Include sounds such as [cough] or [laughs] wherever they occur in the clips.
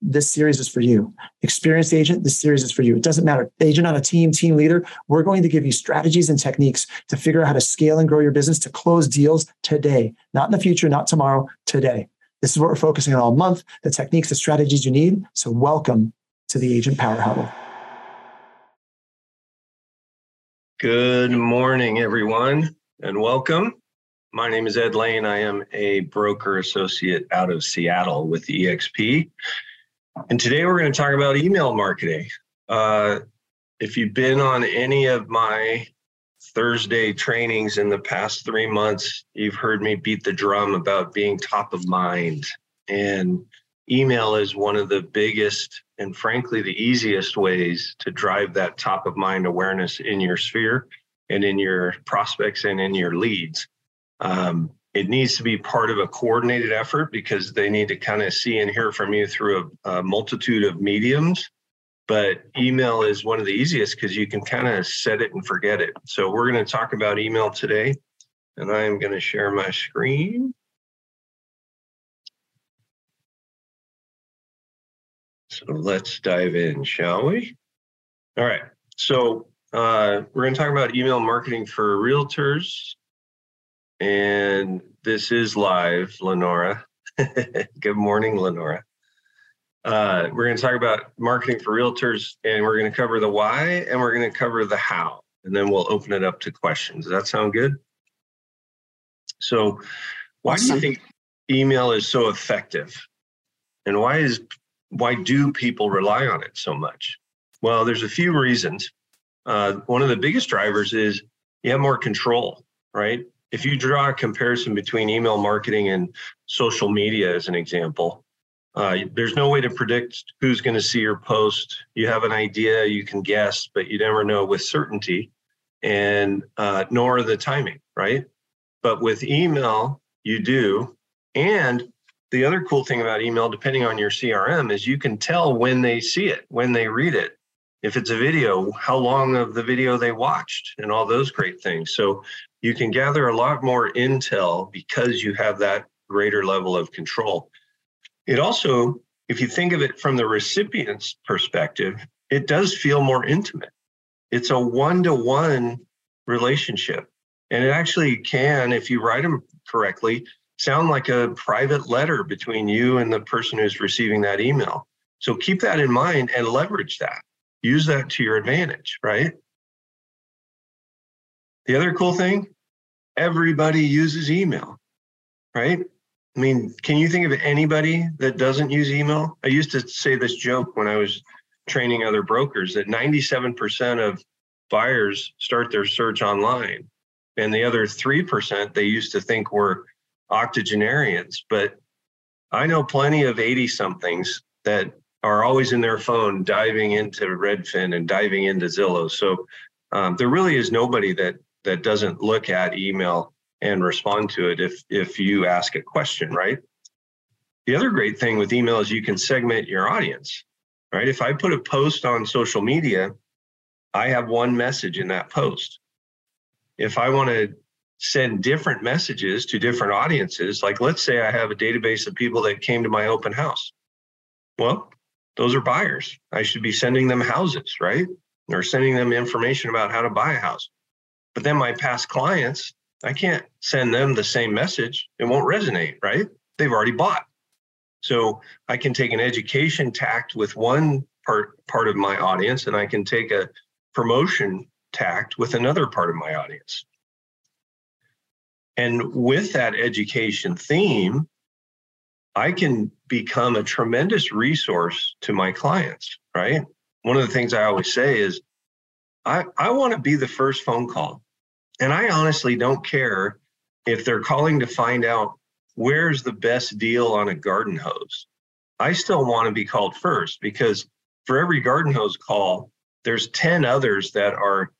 this series is for you. Experienced agent, this series is for you. It doesn't matter. Agent on a team, team leader, we're going to give you strategies and techniques to figure out how to scale and grow your business to close deals today, not in the future, not tomorrow, today. This is what we're focusing on all month the techniques, the strategies you need. So, welcome to the Agent Power Huddle. Good morning, everyone, and welcome. My name is Ed Lane. I am a broker associate out of Seattle with EXP. And today we're going to talk about email marketing. Uh, if you've been on any of my Thursday trainings in the past three months, you've heard me beat the drum about being top of mind. And email is one of the biggest and frankly the easiest ways to drive that top of mind awareness in your sphere and in your prospects and in your leads. Um, it needs to be part of a coordinated effort because they need to kind of see and hear from you through a, a multitude of mediums. But email is one of the easiest because you can kind of set it and forget it. So we're going to talk about email today, and I am going to share my screen. So let's dive in, shall we? All right. So uh, we're going to talk about email marketing for realtors and this is live, Lenora. [laughs] Good morning, Lenora. Uh, we're going to talk about marketing for realtors, and we're going to cover the why and we're going to cover the how, and then we'll open it up to questions. Does that sound good? So, why awesome. do you think email is so effective, and why is why do people rely on it so much? Well, there's a few reasons. Uh, one of the biggest drivers is you have more control, right? If you draw a comparison between email marketing and social media as an example, uh, there's no way to predict who's going to see your post. You have an idea, you can guess, but you never know with certainty, and uh, nor the timing, right? But with email, you do. And the other cool thing about email, depending on your CRM, is you can tell when they see it, when they read it. If it's a video, how long of the video they watched, and all those great things. So you can gather a lot more intel because you have that greater level of control. It also, if you think of it from the recipient's perspective, it does feel more intimate. It's a one to one relationship. And it actually can, if you write them correctly, sound like a private letter between you and the person who's receiving that email. So keep that in mind and leverage that. Use that to your advantage, right? The other cool thing, everybody uses email, right? I mean, can you think of anybody that doesn't use email? I used to say this joke when I was training other brokers that 97% of buyers start their search online. And the other 3% they used to think were octogenarians. But I know plenty of 80 somethings that are always in their phone diving into Redfin and diving into Zillow. So um, there really is nobody that that doesn't look at email and respond to it if if you ask a question, right? The other great thing with email is you can segment your audience, right? If I put a post on social media, I have one message in that post. If I want to send different messages to different audiences, like let's say I have a database of people that came to my open house. Well, those are buyers. I should be sending them houses, right? Or sending them information about how to buy a house. But then my past clients, I can't send them the same message. It won't resonate, right? They've already bought. So I can take an education tact with one part part of my audience, and I can take a promotion tact with another part of my audience. And with that education theme, I can become a tremendous resource to my clients, right? One of the things I always say is I, I want to be the first phone call. And I honestly don't care if they're calling to find out where's the best deal on a garden hose. I still want to be called first because for every garden hose call, there's 10 others that are,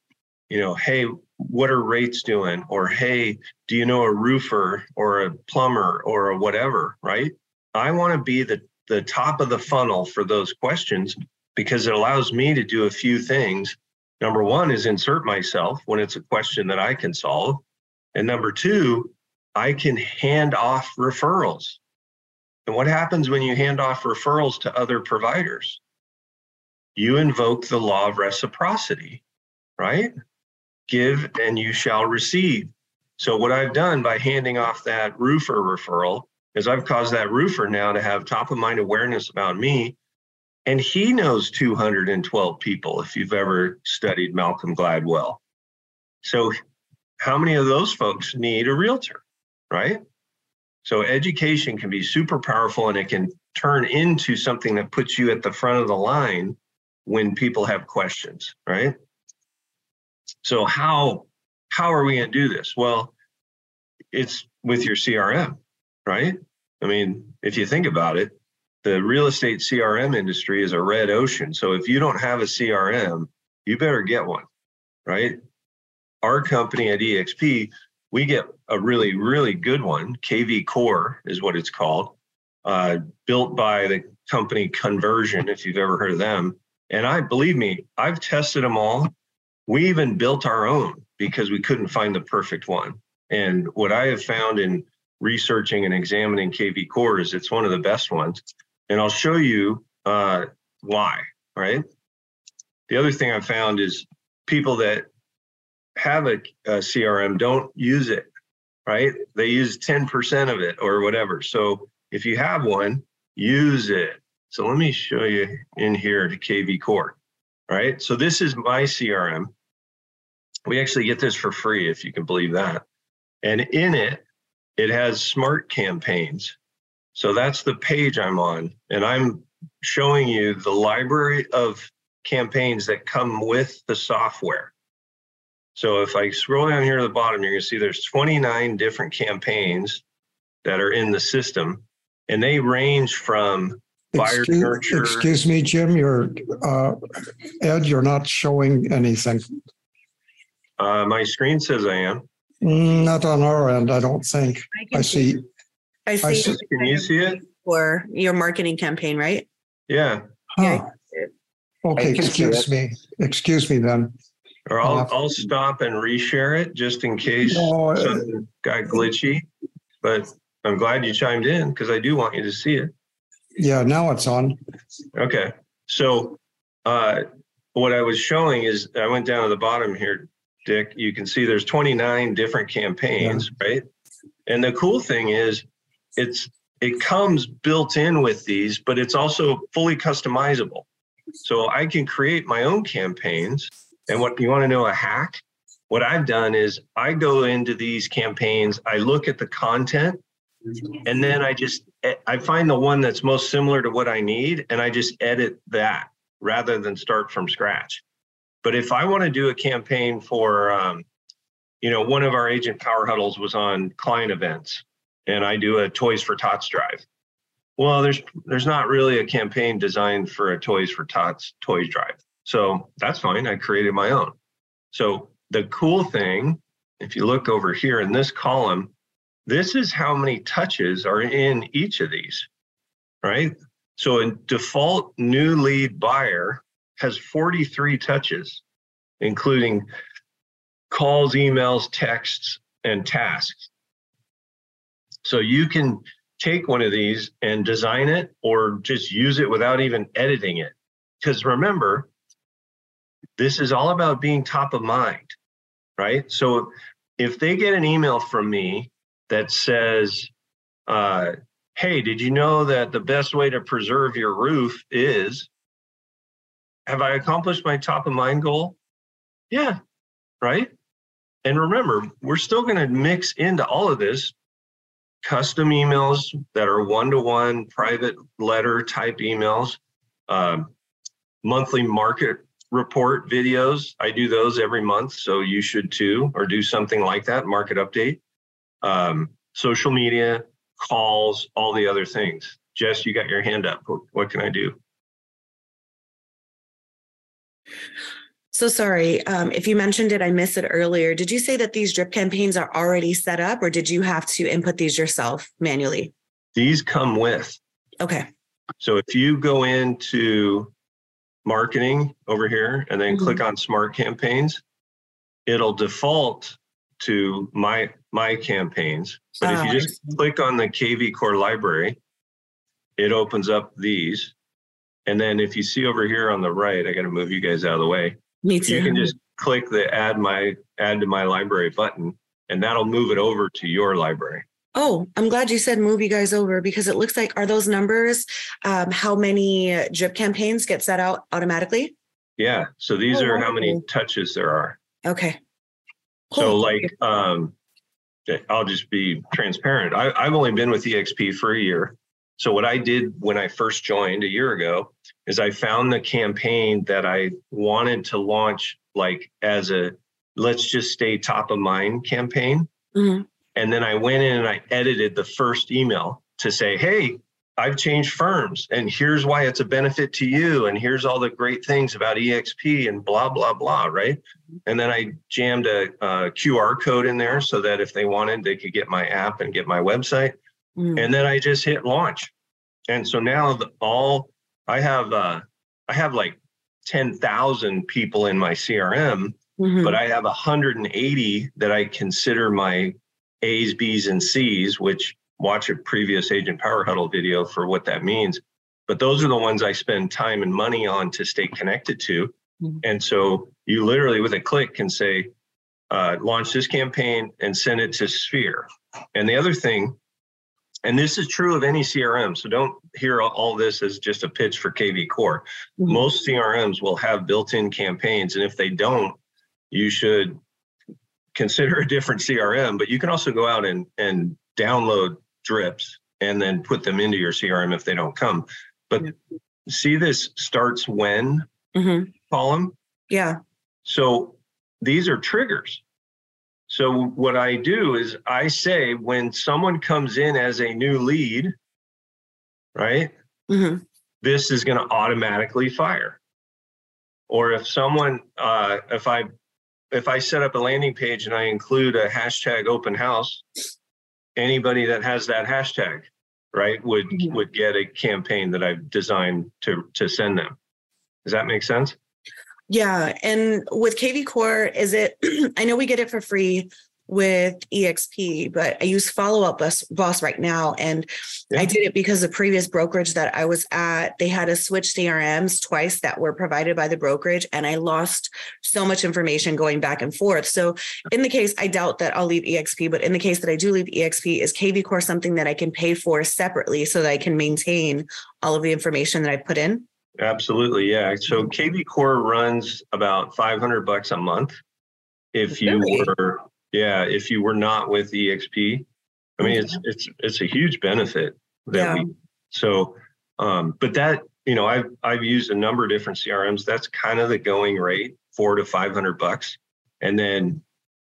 you know, hey, what are rates doing? Or hey, do you know a roofer or a plumber or a whatever, right? I want to be the the top of the funnel for those questions because it allows me to do a few things. Number one is insert myself when it's a question that I can solve. And number two, I can hand off referrals. And what happens when you hand off referrals to other providers? You invoke the law of reciprocity, right? Give and you shall receive. So, what I've done by handing off that roofer referral is I've caused that roofer now to have top of mind awareness about me. And he knows 212 people if you've ever studied Malcolm Gladwell. So, how many of those folks need a realtor, right? So education can be super powerful and it can turn into something that puts you at the front of the line when people have questions, right? So how how are we going to do this? Well, it's with your CRM, right? I mean, if you think about it, the real estate CRM industry is a red ocean. So if you don't have a CRM, you better get one, right? Our company at EXP, we get a really, really good one. KV Core is what it's called, uh, built by the company Kunversion, if you've ever heard of them. And I believe me, I've tested them all. We even built our own because we couldn't find the perfect one. And what I have found in researching and examining KV Core is it's one of the best ones. And I'll show you uh, why, right? The other thing I found is people that have a, a CRM don't use it, right? They use 10% of it or whatever. So if you have one, use it. So let me show you in here to KV Core, right? So this is my CRM. We actually get this for free, if you can believe that. And in it, it has smart campaigns. So that's the page I'm on. And I'm showing you the library of campaigns that come with the software. So if I scroll down here to the bottom, you're going to see there's 29 different campaigns that are in the system, and they range from buyer Excuse, nurture. excuse me, Jim, you're, uh, Ed, you're not showing anything. Uh, my screen says I am. Mm, Not on our end, I don't think. can I see, I I see see- Can you see it? for your marketing campaign, right? Yeah. huh. Okay, I excuse me, excuse me then. Or I'll Uh, I'll stop and reshare it just in case No, uh, something got glitchy. But I'm glad you chimed in because I do want you to see it. Yeah, now it's on. Okay. So uh, what I was showing is I went down to the bottom here, Dick. You can see there's 29 different campaigns, right? And the cool thing is it's it comes built in with these, but it's also fully customizable. So I can create my own campaigns. And what you want to know a hack? What I've done is I go into these campaigns, I look at the content, mm-hmm. and then I just I find the one that's most similar to what I need, and I just edit that rather than start from scratch. But if I want to do a campaign for, um, you know, one of our agent power huddles was on client events, and I do a Toys for Tots drive. Well, there's there's not really a campaign designed for a Toys for Tots toys drive, so that's fine. I created my own. So the cool thing, if you look over here in this column, this is how many touches are in each of these, right? So a default new lead buyer has 43 touches, including calls, emails, texts, and tasks. So you can take one of these and design it or just use it without even editing it. Because remember, this is all about being top of mind, right? So if they get an email from me that says, uh, hey, did you know that the best way to preserve your roof is, have I accomplished my top of mind goal? Yeah, right? And remember, we're still going to mix into all of this custom emails that are one to one private letter type emails, um, monthly market report videos. I do those every month, so you should too, or do something like that market update, um, social media, calls, all the other things. Jess, you got your hand up. What can I do? So sorry. Um, if you mentioned it, I missed it earlier. Did you say that these drip campaigns are already set up or did you have to input these yourself manually? These come with. Okay. So if you go into marketing over here and then Mhm. click on smart campaigns, it'll default to my my campaigns. But if Ah, you just click on the KV Core library, it opens up these. And then if you see over here on the right, I got to move you guys out of the way. Me too. You can just click the add my add to my library button and that'll move it over to your library. Oh, I'm glad you said move you guys over because it looks like are those numbers um, how many drip campaigns get set out automatically? Yeah. So these Oh, are how many touches there are. Okay. So like um I'll just be transparent. I, I've only been with EXP for a year. So what I did when I first joined a year ago is I found the campaign that I wanted to launch like as a let's just stay top of mind campaign. Mhm. And then I went in and I edited the first email to say, hey, I've changed firms and here's why it's a benefit to you. And here's all the great things about EXP and blah, blah, blah. Right. And then I jammed a, uh QR code in there so that if they wanted, they could get my app and get my website. Mm. And then I just hit launch. And so now the, all I have, uh, I have like 10,000 people in my CRM Mhm. but I have 180 that I consider my A's, B's, and C's, which watch a previous Agent Power Huddle video for what that means. But those are the ones I spend time and money on to stay connected to. Mhm. And so you literally, with a click, can say, uh, launch this campaign and send it to Sphere. And the other thing, and this is true of any CRM, so don't hear all- this as just a pitch for KV Core Mhm. most CRMs will have built-in campaigns, and if they don't, you should consider a different CRM. But you can also go out and and download drips and then put them into your CRM if they don't come. But see this starts when Mhm. column. Yeah. So these are triggers. So what I do is I say when someone comes in as a new lead, right? Mhm. this is going to automatically fire. Or if someone, uh, if I, if I set up a landing page and I include a hashtag open house, anybody that has that hashtag, right, would Mhm. would get a campaign that I've designed to to send them. Does that make sense? Yeah. And with KV Core, is it, [clears throat] I know we get it for free with EXP, but I use Follow Up Boss, Boss right now. And Yeah. I did it because the previous brokerage that I was at, they had to switch CRMs twice that were provided by the brokerage. And I lost so much information going back and forth. So in the case, I doubt that I'll leave EXP, but in the case that I do leave EXP, is KV Core something that I can pay for separately so that I can maintain all of the information that I put in? Absolutely, yeah. So KV Core runs about 500 bucks a month. If you Really? were, yeah, if you were not with EXP, I mean, it's it's it's a huge benefit that we. So, um, but that you know, I've I've used a number of different CRMs. That's kind of the going rate, four to 500 bucks, and then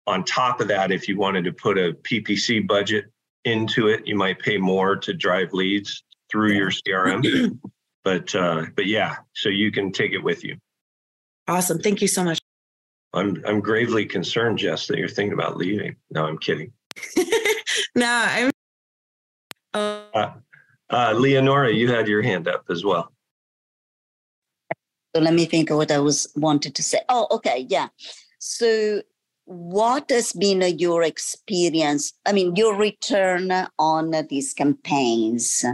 on top of that, if you wanted to put a PPC budget into it, you might pay more to drive leads through your CRM but uh but yeah so you can take it with you Awesome. Thank you so much. i'm i'm gravely concerned jess that you're thinking about leaving no i'm kidding [laughs] no, I'm. Uh, uh leonora you had your hand up as well So let me think of what I was wanted to say. Oh, okay, yeah. So what has been uh, your experience? I mean, your return on these campaigns.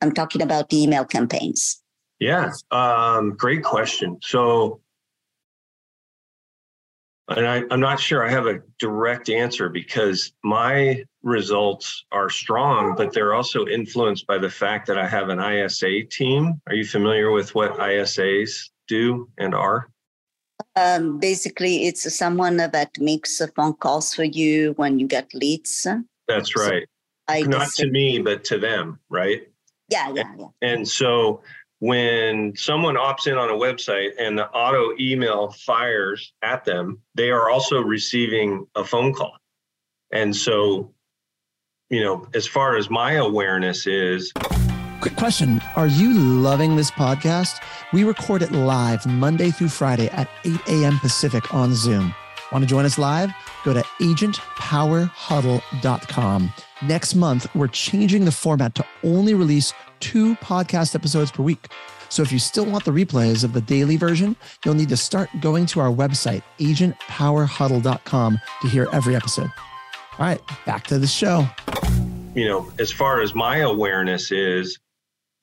I'm talking about the email campaigns. yeah um great question. So and I, i'm not sure i have a direct answer because my results are strong but they're also influenced by the fact that i have an isa team. Are you familiar with what isas do and are? Um, basically, it's someone that makes phone calls for you when you get leads. that's So- right. I not to me but to them right yeah, yeah, yeah. And so when someone opts in on a website and the auto email fires at them, they are also receiving a phone call. And so, you know, as far as my awareness is, Quick question Are you loving this podcast? We record it live Monday through Friday at 8 a.m. Pacific on Zoom. Want to join us live? Go to agentpowerhuddle.com. Next month, we're changing the format to only release two podcast episodes per week. So if you still want the replays of the daily version, you'll need to start going to our website, agentpowerhuddle.com, to hear every episode. All right, back to the show. You know, as far as my awareness is,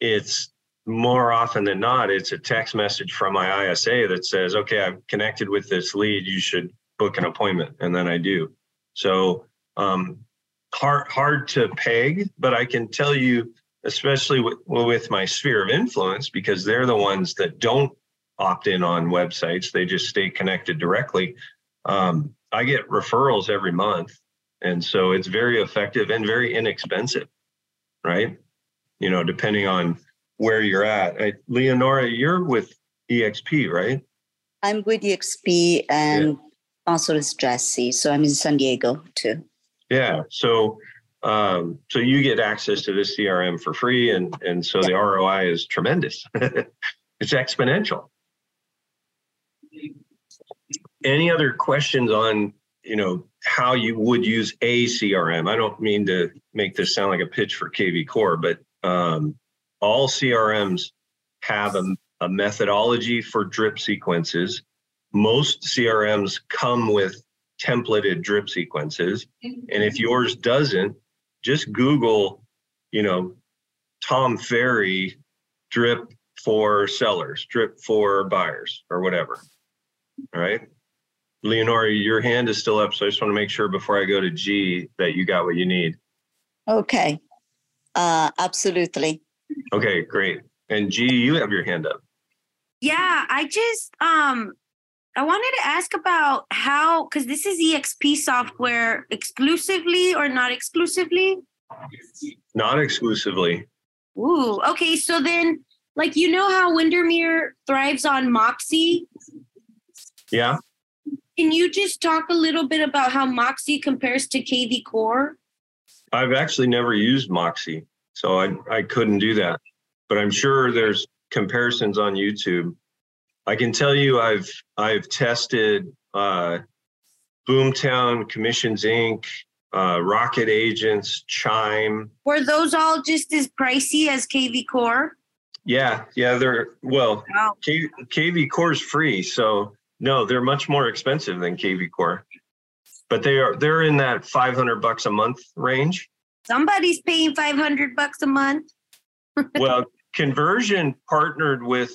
it's more often than not, it's a text message from my ISA that says, okay, I've connected with this lead. You should book an appointment. And then I do. So, um, hard, hard to peg, but I can tell you, especially with, with my sphere of influence, because they're the ones that don't opt in on websites, they just stay connected directly. Um, I get referrals every month. And so it's very effective and very inexpensive, right? You know, depending on where you're at. I, Leonora, you're with EXP, right? I'm with EXP and yeah. also with Jesse. So I'm in San Diego too. Yeah. So um, so you get access to this CRM for free, and and so the ROI is tremendous. [laughs] it's exponential. Any other questions on you know how you would use a CRM? I don't mean to make this sound like a pitch for KV Core, but um, all CRMs have a, a methodology for drip sequences. Most CRMs come with templated drip sequences. And if yours doesn't, just Google, you know, Tom Ferry drip for sellers, drip for buyers, or whatever. All right. Leonora, your hand is still up. So I just want to make sure before I go to G that you got what you need. Okay. Uh, absolutely. Okay, great. And G, you have your hand up. Yeah, I just um I wanted to ask about how because this is EXP software exclusively or not exclusively? Not exclusively. Ooh, okay. So then like you know how Windermere thrives on Moxie? Yeah. Can you just talk a little bit about how Moxie compares to KV Core? I've actually never used Moxie. So I, I couldn't do that. But I'm sure there's comparisons on YouTube. I can tell you I've I've tested uh, Boomtown, Commissions Inc., uh, Rocket Agents, Chime. Were those all just as pricey as KV Core? Yeah, yeah, they're well. Wow. K, KV Core is free, so no, they're much more expensive than KV Core, but they are they're in that 500 bucks a month range. Somebody's paying 500 bucks a month. [laughs] well, Kunversion partnered with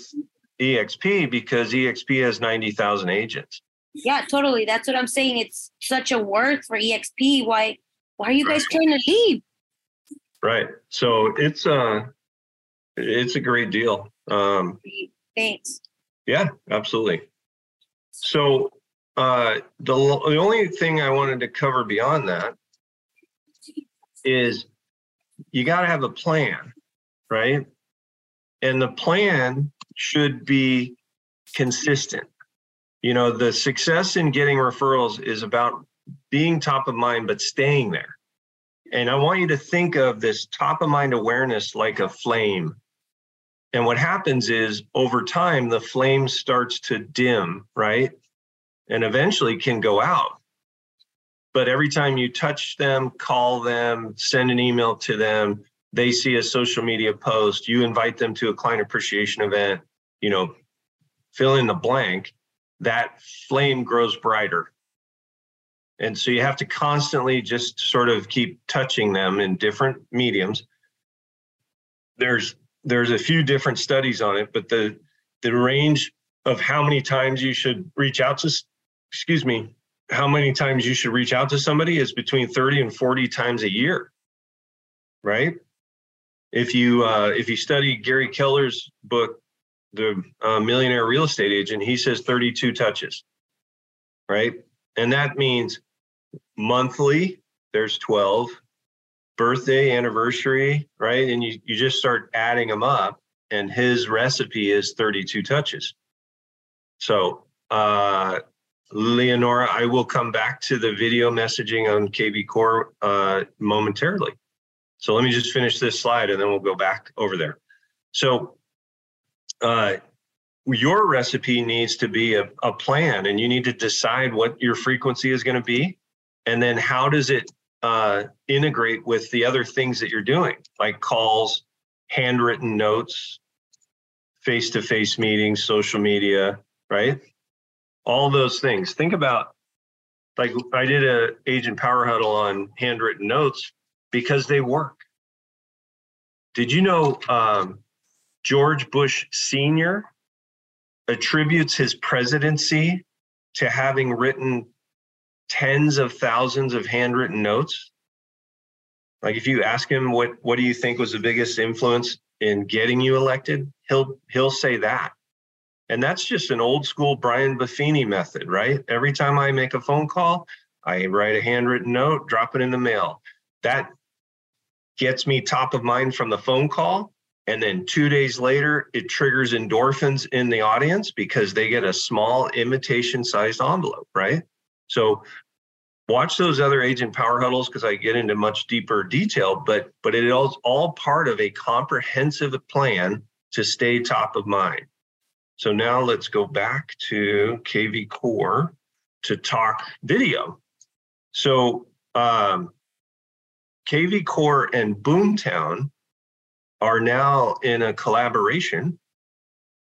EXP because EXP has 90,000 agents. Yeah, totally. That's what I'm saying. It's such a worth for EXP. Why why are you guys trying to leave? Right. So it's uh it's a great deal. Um thanks. Yeah, absolutely. So uh the the only thing I wanted to cover beyond that is you got to have a plan, right? And the plan should be consistent. You know, the success in getting referrals is about being top of mind, but staying there. And I want you to think of this top of mind awareness like a flame. And what happens is over time, the flame starts to dim, right? And eventually can go out but every time you touch them, call them, send an email to them, they see a social media post, you invite them to a client appreciation event, you know, fill in the blank, that flame grows brighter. And so you have to constantly just sort of keep touching them in different mediums. There's there's a few different studies on it, but the the range of how many times you should reach out to excuse me how many times you should reach out to somebody is between 30 and 40 times a year right if you uh, if you study gary keller's book the uh, millionaire real estate agent he says 32 touches right? And that means monthly there's 12 birthday anniversary right? And you, you just start adding them up and his recipe is 32 touches. So uh, Leonora, I will come back to the video messaging on KV Core uh, momentarily. So let me just finish this slide and then we'll go back over there. So uh, your recipe needs to be a, a plan and you need to decide what your frequency is going to be. And then how does it uh, integrate with the other things that you're doing, like calls, handwritten notes, face to face meetings, social media, right? All those things. Think about like I did a agent power huddle on handwritten notes because they work. Did you know um, George Bush Sr. attributes his presidency to having written tens of thousands of handwritten notes? Like if you ask him what what do you think was the biggest influence in getting you elected, he'll he'll say that. And that's just an old school Brian Buffini method, right? Every time I make a phone call, I write a handwritten note, drop it in the mail. That gets me top of mind from the phone call. And then two days later, it triggers endorphins in the audience because they get a small imitation sized envelope, right? So watch those other agent power huddles because I get into much deeper detail, but but it is all part of a comprehensive plan to stay top of mind. So now let's go back to KV Core to talk video. So um, KV Core and Boomtown are now in a collaboration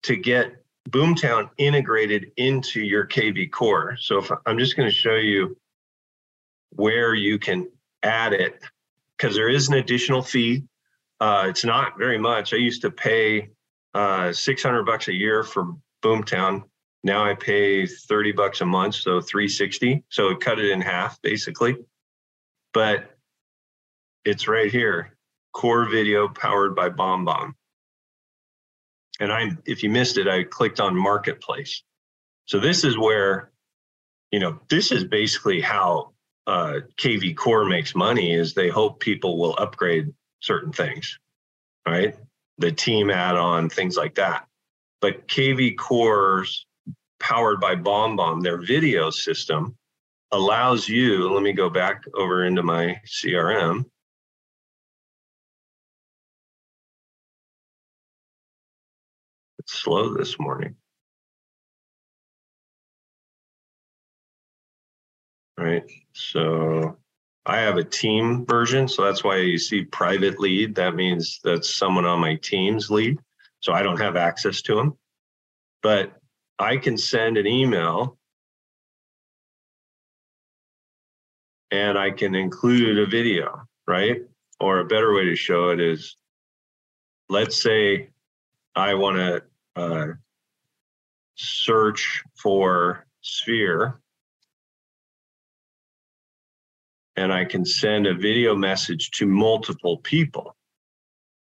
to get Boomtown integrated into your KV Core. So if I'm just going to show you where you can add it, because there is an additional fee. Uh, it's not very much. I used to pay uh, 600 bucks a year for Boomtown. Now I pay 30 bucks a month, so 360. So it cut it in half basically. But it's right here. Core video powered by BombBomb. And I if you missed it, I clicked on marketplace. So this is where, you know, this is basically how uh, KV Core makes money is they hope people will upgrade certain things, right? the team add-on, things like that. But KV Cores, powered by BombBomb, their video system allows you. Let me go back over into my CRM. Slow this morning. Right, so I have a team version, so that's why you see private lead. That means that's someone on my team's lead. So I don't have access to them. But I can send an email and I can include a video, right? Or a better way to show it is let's say I want to uh, search for sphere and I can send a video message to multiple people,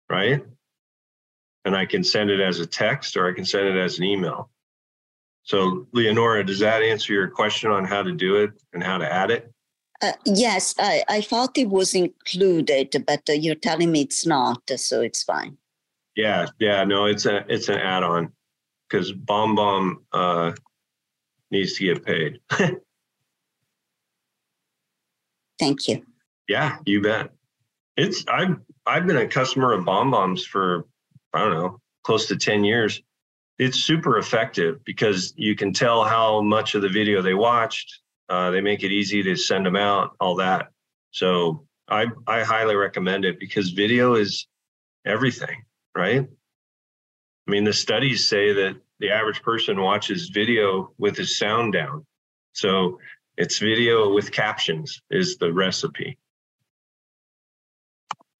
right? And I can send it as a text or I can send it as an email. So, Leonora, does that answer your question on how to do it and how to add it? Uh, yes, I, I thought it was included, but uh, you're telling me it's not, so it's fine. Yeah, yeah, no, it's a it's an add-on because BombBomb uh, needs to get paid. [laughs] Thank you. Yeah, you bet. It's I've I've been a customer of BombBombs for I don't know close to ten years. It's super effective because you can tell how much of the video they watched. Uh, they make it easy to send them out, all that. So I I highly recommend it because video is everything, right? I mean, the studies say that the average person watches video with his sound down. So it's video with captions is the recipe.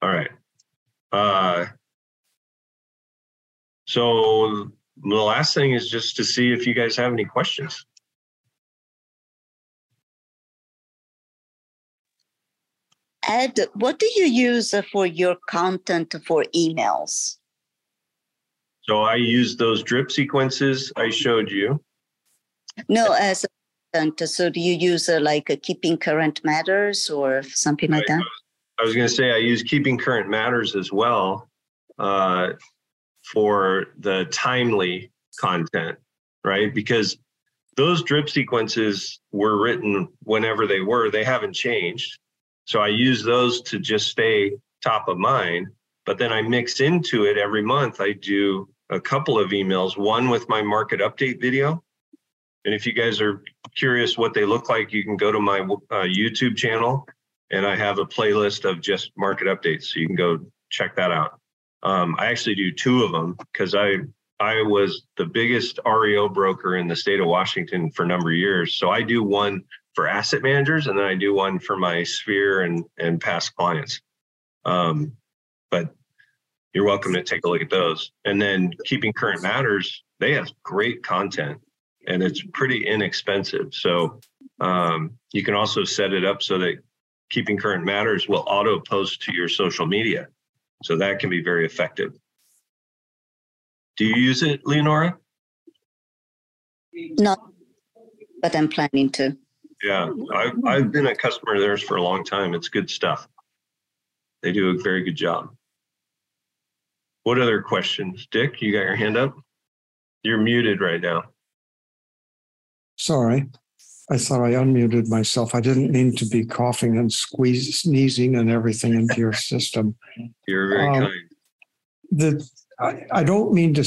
All right. Uh, so the last thing is just to see if you guys have any questions. Ed, what do you use for your content for emails? So I use those drip sequences I showed you. No, as so do you use uh, like uh, keeping current matters or something like that? I was going to say I use keeping current matters as well uh, for the timely content, right? Because those drip sequences were written whenever they were; they haven't changed. So I use those to just stay top of mind. But then I mix into it every month. I do a couple of emails, one with my market update video. And if you guys are curious what they look like, you can go to my uh, YouTube channel and I have a playlist of just market updates. So you can go check that out. Um, I actually do two of them because I I was the biggest REO broker in the state of Washington for a number of years. So I do one for asset managers and then I do one for my sphere and and past clients. Um, but you're welcome to take a look at those. And then keeping current matters, they have great content and it's pretty inexpensive. So um, you can also set it up so that keeping current matters will auto post to your social media. So that can be very effective. Do you use it, Leonora? No, but I'm planning to. Yeah, I've, I've been a customer of theirs for a long time. It's good stuff. They do a very good job. What other questions? Dick, you got your hand up? You're muted right now. Sorry. I thought I unmuted myself. I didn't mean to be coughing and squeeze, sneezing and everything into your system. You're very Um, kind. The, I, I don't mean to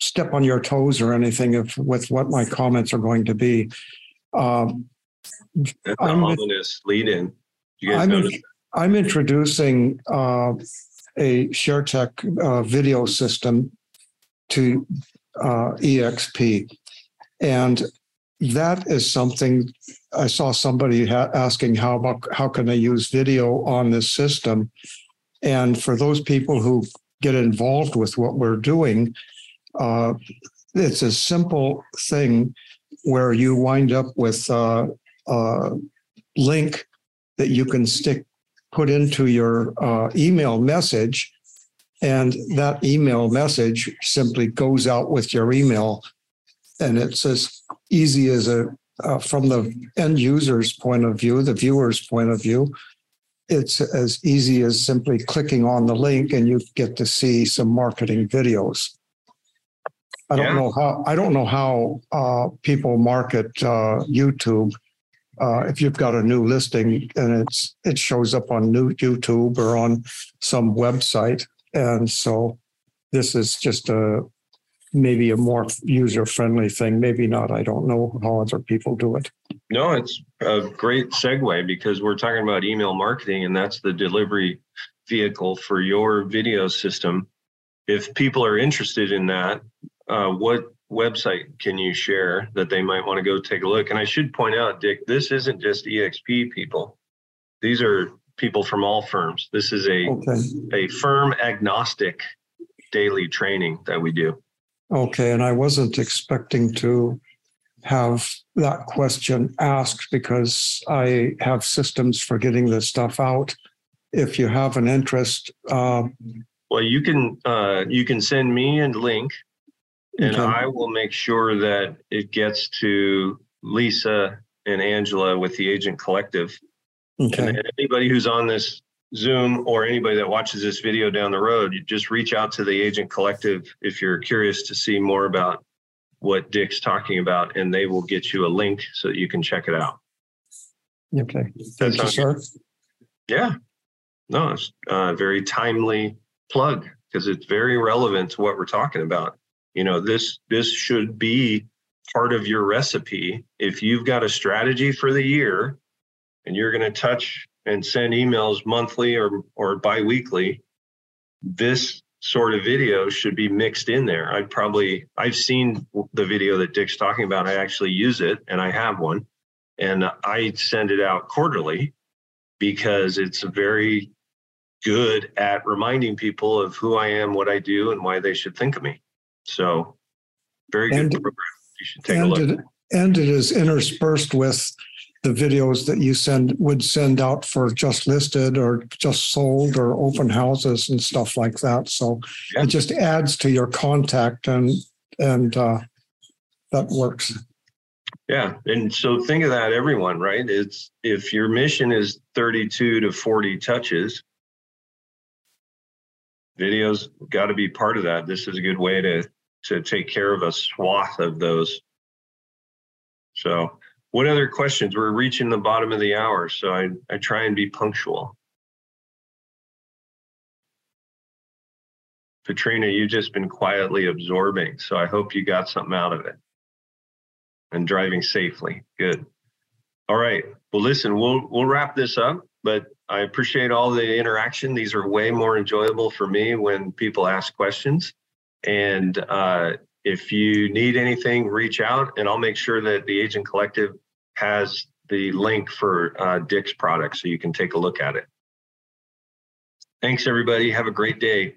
step on your toes or anything if, with what my comments are going to be. Um, That's an ominous lead in. You guys I'm, in- I'm introducing uh, a ShareTech uh, video system to uh, EXP. And that is something I saw somebody ha- asking how about how can they use video on this system? And for those people who get involved with what we're doing, uh, it's a simple thing where you wind up with uh, a link that you can stick put into your uh, email message, and that email message simply goes out with your email, and it's as easy as a uh, from the end user's point of view, the viewer's point of view. It's as easy as simply clicking on the link, and you get to see some marketing videos. I don't Yeah. know how I don't know how uh, people market uh, YouTube uh, if you've got a new listing and it's it shows up on new YouTube or on some website, and so this is just a maybe a more user friendly thing. Maybe not. I don't know how other people do it. No, it's a great segue because we're talking about email marketing, and that's the delivery vehicle for your video system. If people are interested in that, uh, what website can you share that they might want to go take a look? And I should point out, Dick, this isn't just EXP people. These are people from all firms. This is a, Okay. a firm agnostic daily training that we do. Okay, and I wasn't expecting to have that question asked because I have systems for getting this stuff out. If you have an interest, uh, Well, you can uh, you can send me a link, and Okay. I will make sure that it gets to Lisa and Angela with the Agent Collective. okay, And anybody who's on this Zoom or anybody that watches this video down the road, you just reach out to the Agent Collective if you're curious to see more about what Dick's talking about, and they will get you a link so that you can check it out. okay. Thank you, sir. Yeah. No, it's a very timely plug because it's very relevant to what we're talking about. You know, this this should be part of your recipe. If you've got a strategy for the year and you're going to touch and send emails monthly or or biweekly, this sort of video should be mixed in there. I'd probably I've seen the video that Dick's talking about. I actually use it and I have one and I send it out quarterly because it's very good at reminding people of who I am, what I do, and why they should think of me. So, very good And- program. You should take a look. it, and it is interspersed with the videos that you send would send out for just listed or just sold or open houses and stuff like that. So Yeah. it just adds to your contact and and uh, that works. Yeah, and so think of that, everyone. Right? It's if your mission is 32 to 40 touches, videos got to be part of that. This is a good way to to take care of a swath of those. So, what other questions? We're reaching the bottom of the hour, so I I try and be punctual. Katrina, you've just been quietly absorbing. So I hope you got something out of it and driving safely. Good. All right. Well, listen, we'll we'll wrap this up, but I appreciate all the interaction. These are way more enjoyable for me when people ask questions. And uh, if you need anything, reach out, and I'll make sure that the Agent Collective has the link for uh, Dick's product so you can take a look at it. Thanks, everybody. Have a great day.